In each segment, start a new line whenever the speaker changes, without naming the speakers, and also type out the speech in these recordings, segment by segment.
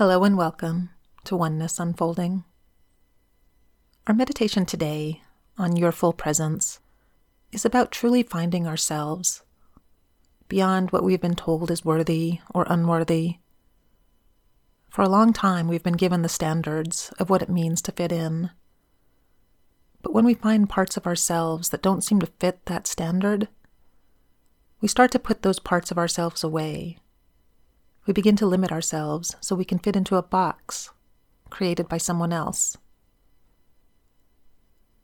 Hello and welcome to Oneness Unfolding. Our meditation today on Your Full Presence is about truly finding ourselves beyond what we've been told is worthy or unworthy. For a long time, we've been given the standards of what it means to fit in. But when we find parts of ourselves that don't seem to fit that standard, we start to put those parts of ourselves away. We begin to limit ourselves so we can fit into a box created by someone else.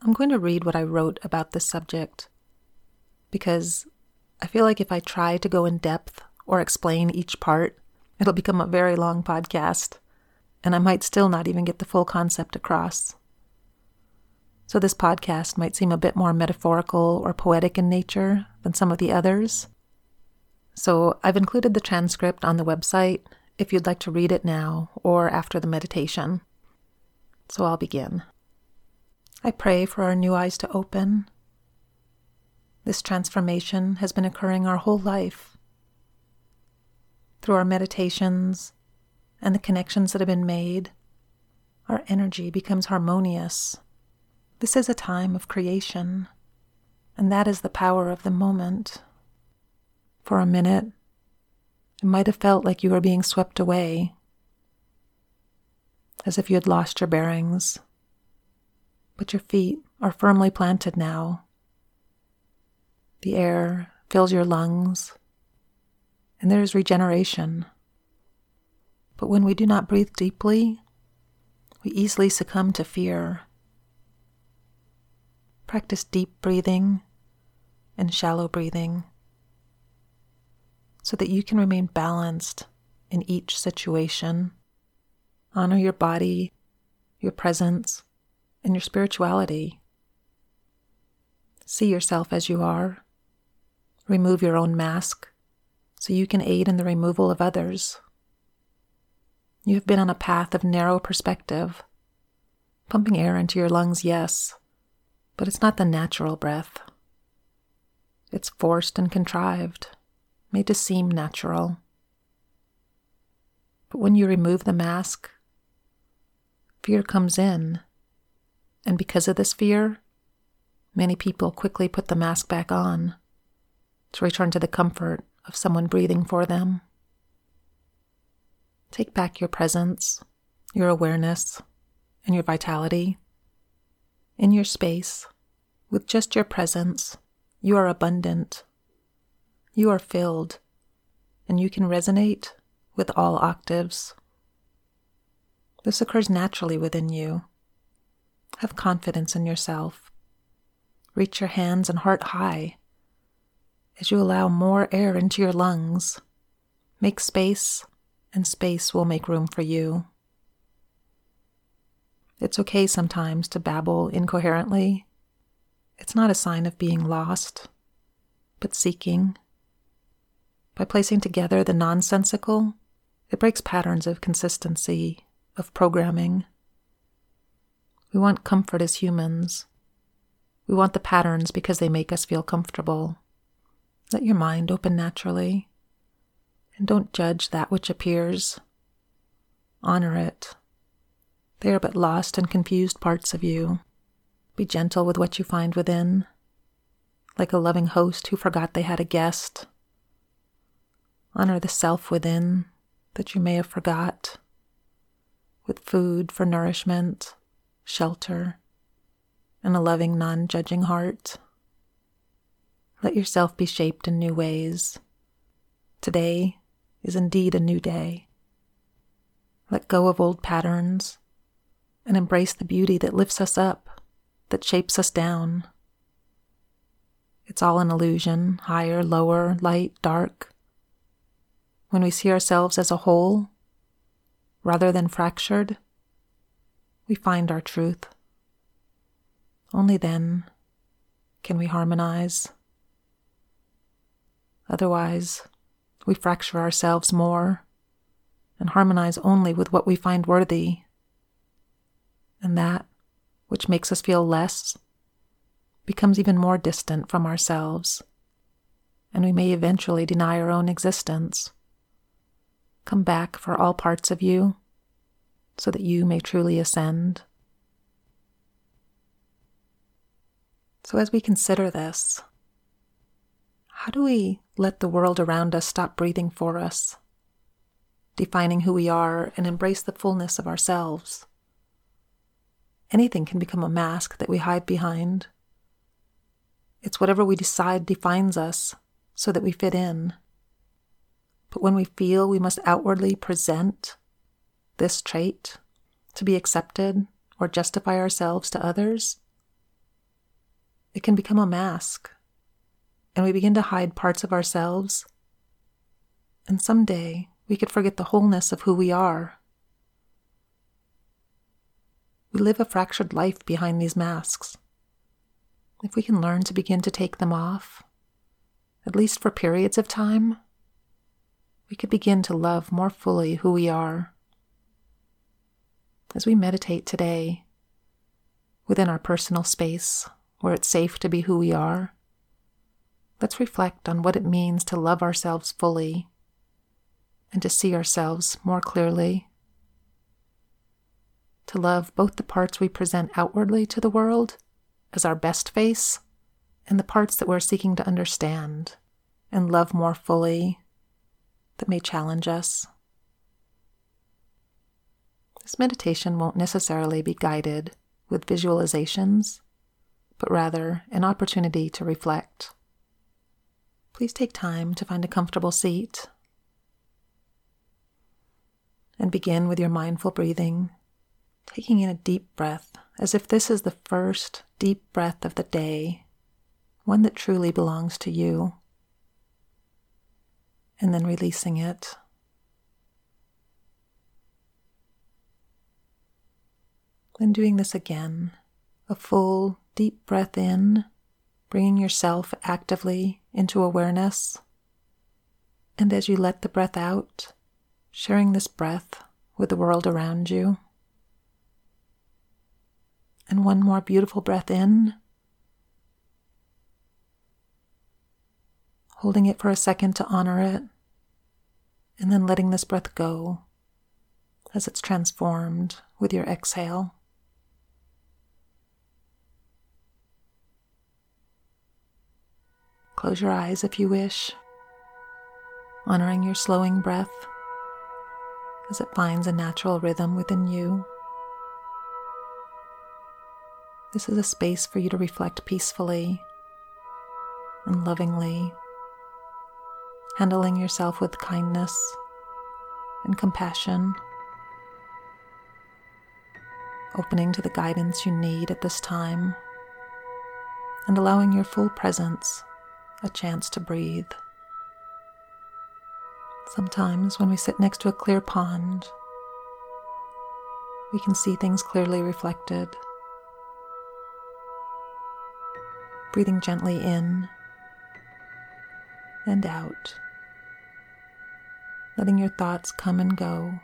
I'm going to read what I wrote about this subject because I feel like if I try to go in depth or explain each part, it'll become a very long podcast, and I might still not even get the full concept across. So, this podcast might seem a bit more metaphorical or poetic in nature than some of the others. So, I've included the transcript on the website if you'd like to read it now or after the meditation. So, I'll begin. I pray for our new eyes to open. This transformation has been occurring our whole life. Through our meditations and the connections that have been made, our energy becomes harmonious this is a time of creation, and that is the power of the moment. For a minute, it might have felt like you were being swept away, as if you had lost your bearings. But your feet are firmly planted now. The air fills your lungs, and there is regeneration. But when we do not breathe deeply, we easily succumb to fear Practice deep breathing and shallow breathing so that you can remain balanced in each situation. Honor your body, your presence, and your spirituality. See yourself as you are. Remove your own mask so you can aid in the removal of others. You have been on a path of narrow perspective, pumping air into your lungs, yes, but it's not the natural breath. It's forced and contrived, made to seem natural. But when you remove the mask, fear comes in. And because of this fear, many people quickly put the mask back on to return to the comfort of someone breathing for them. Take back your presence, your awareness, and your vitality. In your space, with just your presence, you are abundant. You are filled, and you can resonate with all octaves. This occurs naturally within you. Have confidence in yourself. Reach your hands and heart high as you allow more air into your lungs. Make space, and space will make room for you. It's okay sometimes to babble incoherently. It's not a sign of being lost, but seeking. By placing together the nonsensical, it breaks patterns of consistency, of programming. We want comfort as humans. We want the patterns because they make us feel comfortable. Let your mind open naturally, and don't judge that which appears. Honor it they are but lost and confused parts of you. Be gentle with what you find within, like a loving host who forgot they had a guest. Honor the self within that you may have forgot, with food for nourishment, shelter, and a loving, non judging heart. Let yourself be shaped in new ways. Today is indeed a new day. Let go of old patterns and embrace the beauty that lifts us up, that shapes us down. It's all an illusion higher, lower, light, dark. When we see ourselves as a whole, rather than fractured, we find our truth. Only then can we harmonize. Otherwise, we fracture ourselves more and harmonize only with what we find worthy and that which makes us feel less becomes even more distant from ourselves, and we may eventually deny our own existence. Come back for all parts of you so that you may truly ascend. So, as we consider this, how do we let the world around us stop breathing for us, defining who we are, and embrace the fullness of ourselves? Anything can become a mask that we hide behind. It's whatever we decide defines us so that we fit in. But when we feel we must outwardly present this trait to be accepted or justify ourselves to others, it can become a mask, and we begin to hide parts of ourselves. And someday we could forget the wholeness of who we are. We live a fractured life behind these masks. If we can learn to begin to take them off, at least for periods of time, we could begin to love more fully who we are. As we meditate today, within our personal space, where it's safe to be who we are, let's reflect on what it means to love ourselves fully and to see ourselves more clearly. To love both the parts we present outwardly to the world as our best face and the parts that we're seeking to understand and love more fully that may challenge us. This meditation won't necessarily be guided with visualizations, but rather an opportunity to reflect. Please take time to find a comfortable seat and begin with your mindful breathing, taking in a deep breath as if this is the first deep breath of the day, one that truly belongs to you and then releasing it. Then doing this again, a full, deep breath in, bringing yourself actively into awareness. And as you let the breath out, sharing this breath with the world around you. And one more beautiful breath in. Holding it for a second to honor it, and then letting this breath go as it's transformed with your exhale. Close your eyes if you wish, honoring your slowing breath as it finds a natural rhythm within you. This is a space for you to reflect peacefully and lovingly handling yourself with kindness and compassion, opening to the guidance you need at this time, and allowing your full presence a chance to breathe. Sometimes, when we sit next to a clear pond, we can see things clearly reflected. Breathing gently in and out letting your thoughts come and go,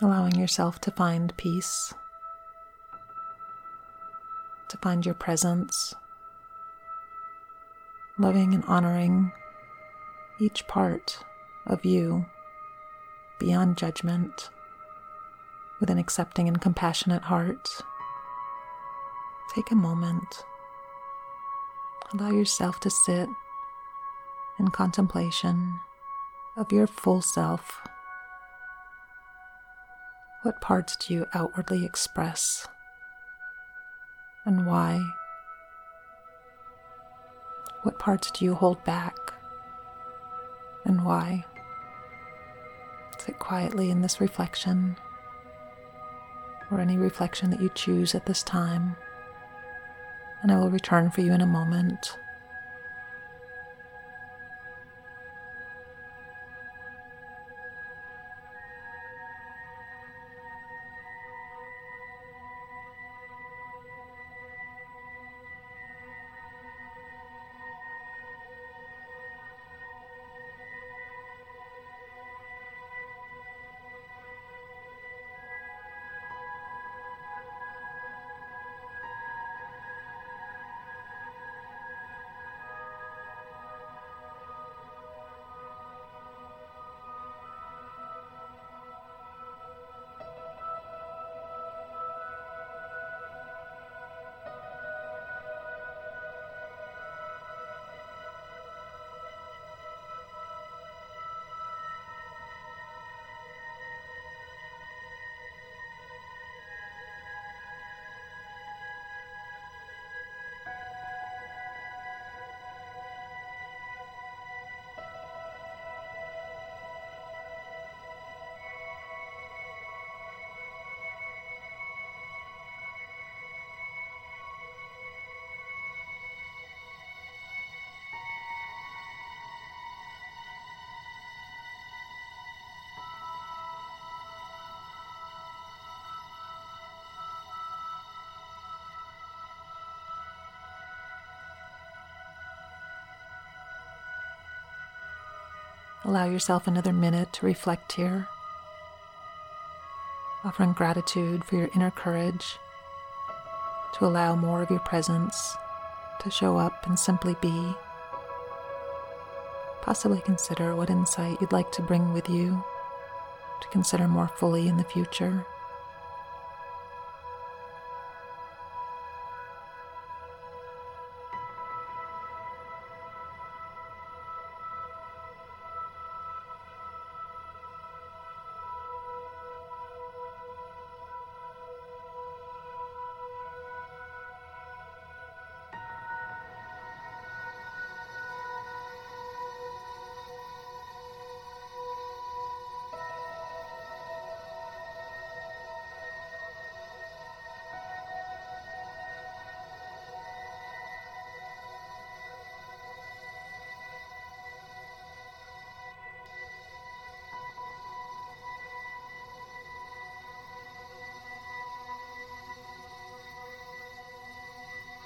allowing yourself to find peace, to find your presence, loving and honoring each part of you beyond judgment with an accepting and compassionate heart. Take a moment. Allow yourself to sit and contemplation of your full self. What parts do you outwardly express and why? What parts do you hold back and why? Sit quietly in this reflection or any reflection that you choose at this time, and I will return for you in a moment. Allow yourself another minute to reflect here, offering gratitude for your inner courage to allow more of your presence to show up and simply be. Possibly consider what insight you'd like to bring with you to consider more fully in the future.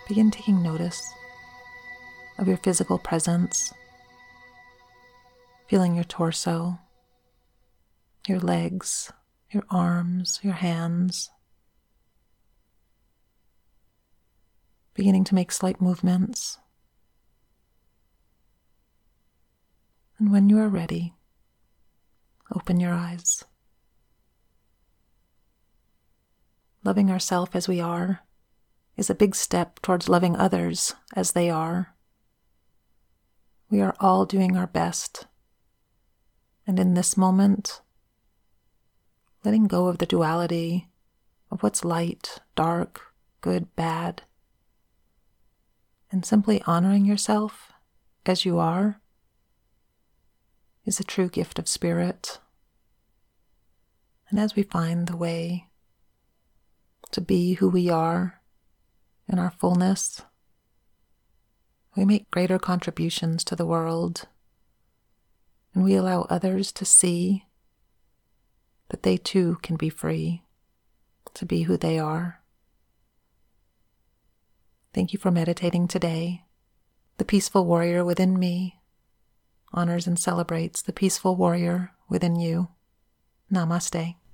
Begin taking notice of your physical presence, feeling your torso, your legs, your arms, your hands, beginning to make slight movements. And when you are ready, open your eyes. Loving ourselves as we are is a big step towards loving others as they are. We are all doing our best. And in this moment, letting go of the duality of what's light, dark, good, bad, and simply honoring yourself as you are is a true gift of spirit. And as we find the way to be who we are in our fullness, we make greater contributions to the world and we allow others to see that they too can be free to be who they are. Thank you for meditating today. The peaceful warrior within me honors and celebrates the peaceful warrior within you. Namaste.